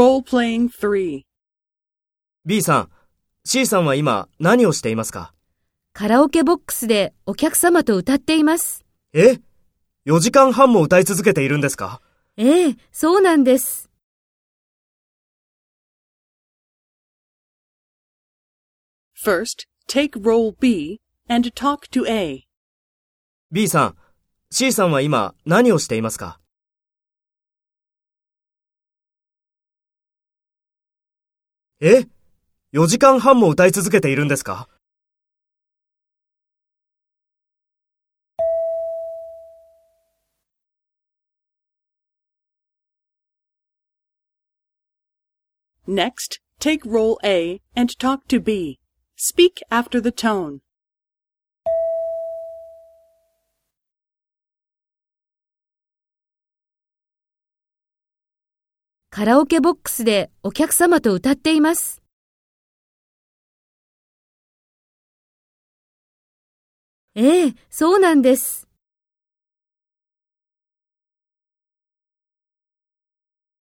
Role-playing 3. B さん、C さんは今何をしていますか？カラオケボックスでお客様と歌っています。え ?4 時間半も歌い続けているんですか？ええ、そうなんです。First, take role B and talk to A. ?B さん、C さんは今何をしていますか？え ?4 時間半も歌い続けているんですか Next, take role A and talk to B. Speak after the tone. カラオケボックスでお客様と歌っています。ええ、そうなんです。